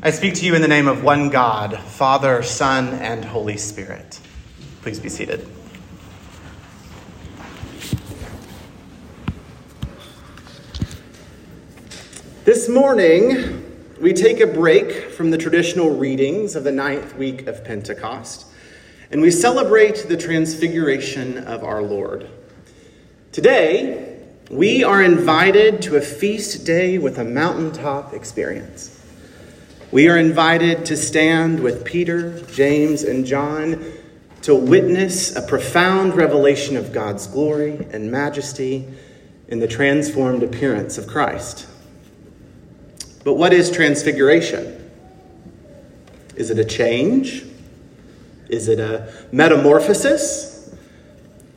I speak to you in the name of one God, Father, Son, and Holy Spirit. Please be seated. This morning, we take a break from the traditional readings of the ninth week of Pentecost, and we celebrate the transfiguration of our Lord. Today, we are invited to a feast day with a mountaintop experience. We are invited to stand with Peter, James, and John to witness a profound revelation of God's glory and majesty in the transformed appearance of Christ. But what is transfiguration? Is it a change? Is it a metamorphosis?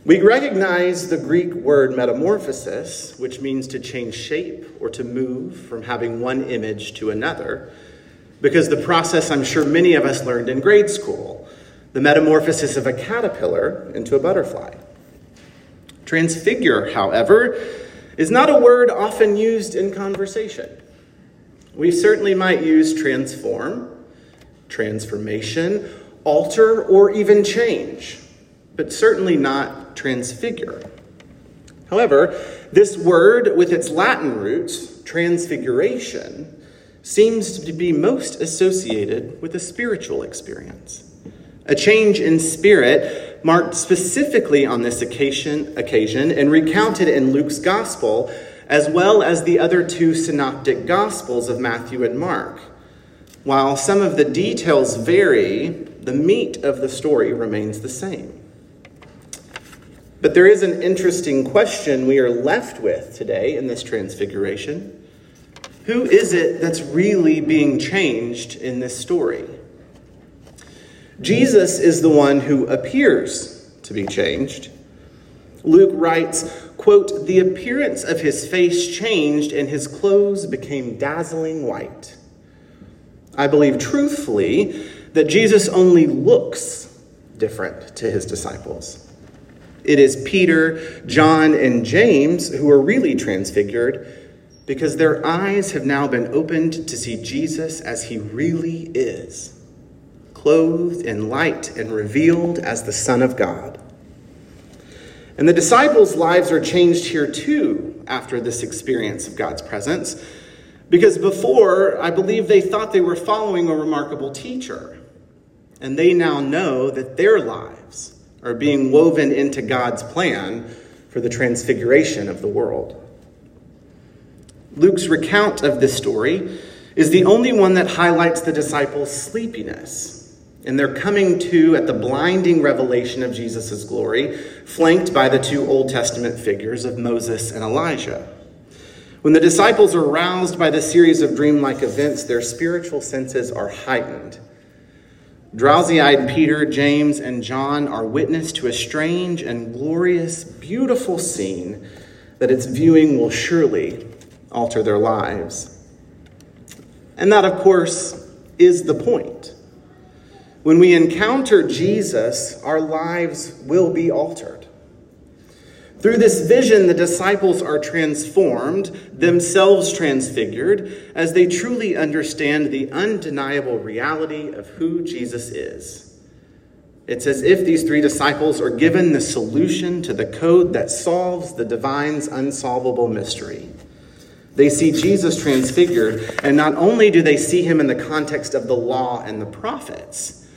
We recognize the Greek word metamorphosis, which means to change shape or to move from having one image to another because the process I'm sure many of us learned in grade school the metamorphosis of a caterpillar into a butterfly. Transfigure, however, is not a word often used in conversation. We certainly might use transform, transformation, alter, or even change, but certainly not transfigure. However, this word, with its Latin roots, transfiguration, seems to be most associated with a spiritual experience. A change in spirit marked specifically on this occasion, occasion and recounted in Luke's gospel, as well as the other two synoptic gospels of Matthew and Mark. While some of the details vary, the meat of the story remains the same. But there is an interesting question we are left with today in this transfiguration. Who is it that's really being changed in this story? Jesus is the one who appears to be changed. Luke writes, quote, "The appearance of his face changed and his clothes became dazzling white." I believe truthfully that Jesus only looks different to his disciples. It is Peter, John, and James who are really transfigured because their eyes have now been opened to see Jesus as he really is, clothed in light and revealed as the Son of God. And the disciples' lives are changed here too after this experience of God's presence, because before, I believe they thought they were following a remarkable teacher. And they now know that their lives are being woven into God's plan for the transfiguration of the world. Luke's recount of this story is the only one that highlights the disciples' sleepiness and their coming to at the blinding revelation of Jesus' glory, flanked by the two Old Testament figures of Moses and Elijah. When the disciples are roused by the series of dreamlike events, their spiritual senses are heightened. Drowsy eyed Peter, James, and John are witness to a strange and glorious, beautiful scene that its viewing will surely alter their lives. And that, of course, is the point. When we encounter Jesus, our lives will be altered. Through this vision, the disciples are transformed, themselves transfigured, as they truly understand the undeniable reality of who Jesus is. It's as if these three disciples are given the solution to the code that solves the divine's unsolvable mystery. They see Jesus transfigured, and not only do they see him in the context of the law and the prophets,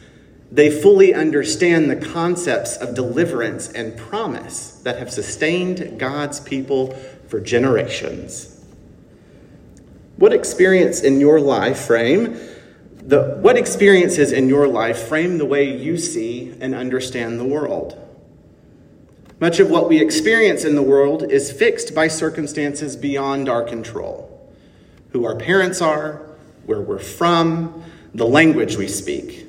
they fully understand the concepts of deliverance and promise that have sustained God's people for generations. What experience in your life frame the what experiences in your life frame the way you see and understand the world? Much of what we experience in the world is fixed by circumstances beyond our control who our parents are, where we're from, the language we speak.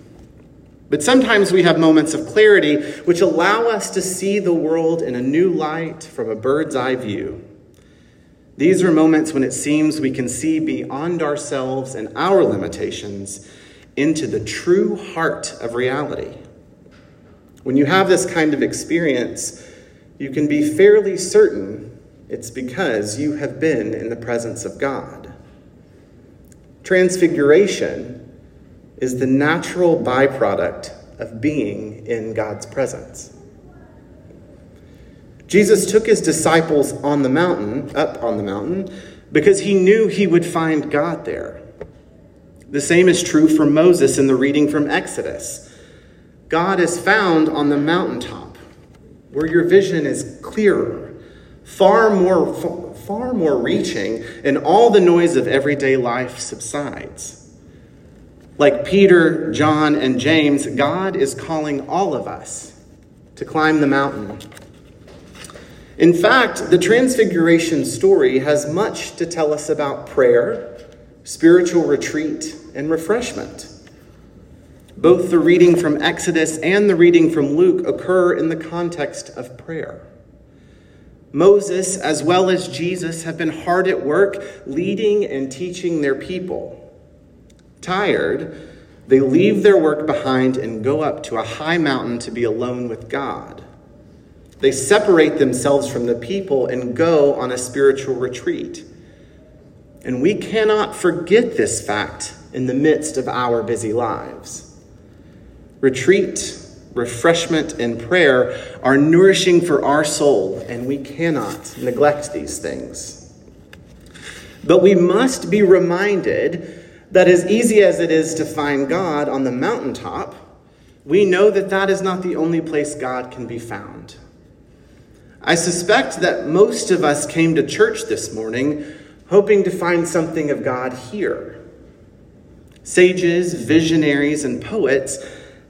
But sometimes we have moments of clarity which allow us to see the world in a new light from a bird's eye view. These are moments when it seems we can see beyond ourselves and our limitations into the true heart of reality. When you have this kind of experience, you can be fairly certain it's because you have been in the presence of God. Transfiguration is the natural byproduct of being in God's presence. Jesus took his disciples on the mountain, up on the mountain, because he knew he would find God there. The same is true for Moses in the reading from Exodus. God is found on the mountaintop, where your vision is clearer, far more, far more reaching, and all the noise of everyday life subsides. Like Peter, John, and James, God is calling all of us to climb the mountain. In fact, the Transfiguration story has much to tell us about prayer, spiritual retreat, and refreshment. Both the reading from Exodus and the reading from Luke occur in the context of prayer. Moses, as well as Jesus, have been hard at work leading and teaching their people. Tired, they leave their work behind and go up to a high mountain to be alone with God. They separate themselves from the people and go on a spiritual retreat. And we cannot forget this fact in the midst of our busy lives. Retreat, refreshment, and prayer are nourishing for our soul, and we cannot neglect these things. But we must be reminded that as easy as it is to find God on the mountaintop, we know that that is not the only place God can be found. I suspect that most of us came to church this morning hoping to find something of God here. Sages, visionaries, and poets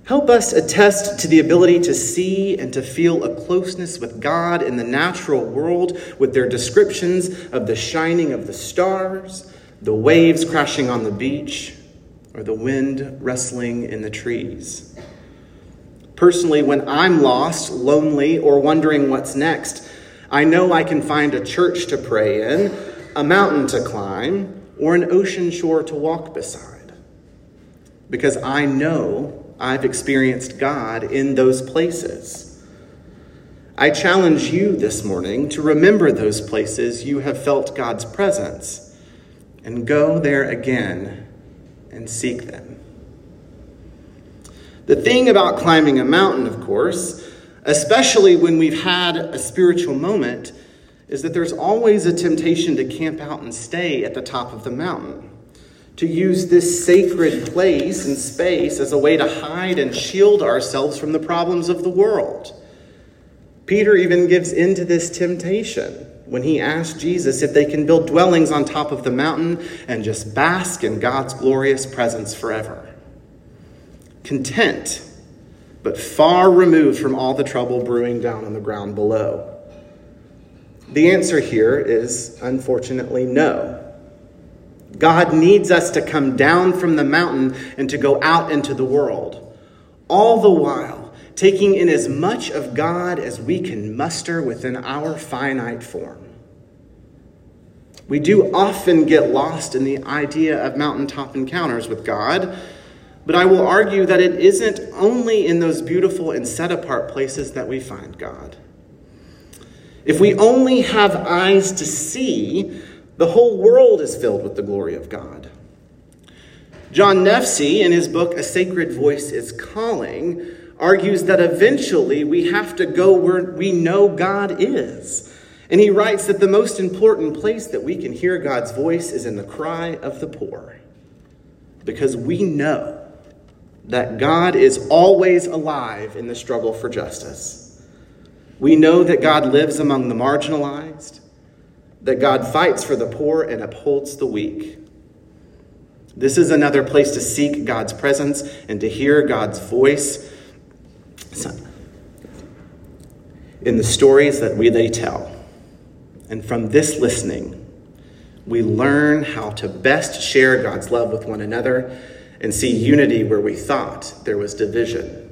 help us attest to the ability to see and to feel a closeness with God in the natural world with their descriptions of the shining of the stars the waves crashing on the beach, or the wind rustling in the trees. Personally, when I'm lost, lonely, or wondering what's next, I know I can find a church to pray in, a mountain to climb, or an ocean shore to walk beside. Because I know I've experienced God in those places. I challenge you this morning to remember those places you have felt God's presence and go there again and seek them. The thing about climbing a mountain, of course, especially when we've had a spiritual moment, is that there's always a temptation to camp out and stay at the top of the mountain, to use this sacred place and space as a way to hide and shield ourselves from the problems of the world. Peter even gives into this temptation when he asks Jesus if they can build dwellings on top of the mountain and just bask in God's glorious presence forever. Content, but far removed from all the trouble brewing down on the ground below. The answer here is unfortunately no. God needs us to come down from the mountain and to go out into the world, all the while taking in as much of God as we can muster within our finite form. We do often get lost in the idea of mountaintop encounters with God, but I will argue that it isn't only in those beautiful and set apart places that we find God. If we only have eyes to see, the whole world is filled with the glory of God. John Neafsey, in his book A Sacred Voice is Calling, argues that eventually we have to go where we know God is. And he writes that the most important place that we can hear God's voice is in the cry of the poor. Because we know that God is always alive in the struggle for justice. We know that God lives among the marginalized, that God fights for the poor and upholds the weak. This is another place to seek God's presence and to hear God's voice in the stories that we they tell. And from this listening, we learn how to best share God's love with one another and see unity where we thought there was division.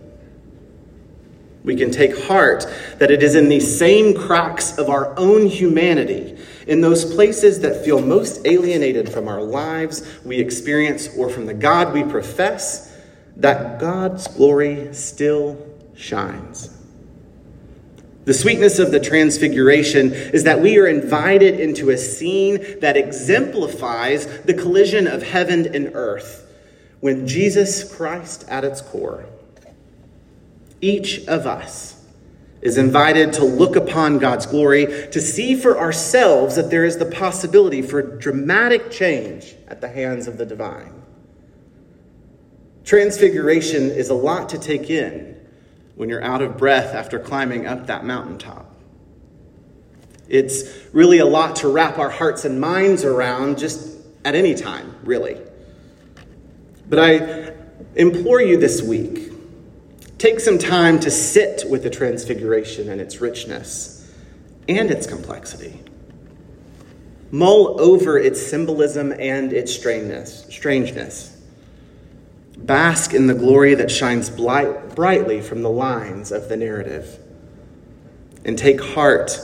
We can take heart that it is in these same cracks of our own humanity, in those places that feel most alienated from our lives we experience or from the God we profess, that God's glory still shines. The sweetness of the transfiguration is that we are invited into a scene that exemplifies the collision of heaven and earth, when Jesus Christ at its core, each of us is invited to look upon God's glory, to see for ourselves that there is the possibility for dramatic change at the hands of the divine. Transfiguration is a lot to take in when you're out of breath after climbing up that mountaintop. It's really a lot to wrap our hearts and minds around just at any time, really. But I implore you this week take some time to sit with the Transfiguration and its richness and its complexity. Mull over its symbolism and its strangeness. strangeness. Bask in the glory that shines brightly from the lines of the narrative. And take heart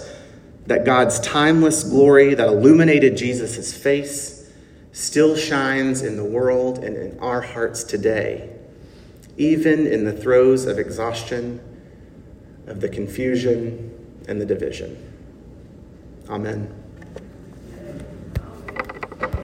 that God's timeless glory that illuminated Jesus' face still shines in the world and in our hearts today, even in the throes of exhaustion, of the confusion, and the division. Amen.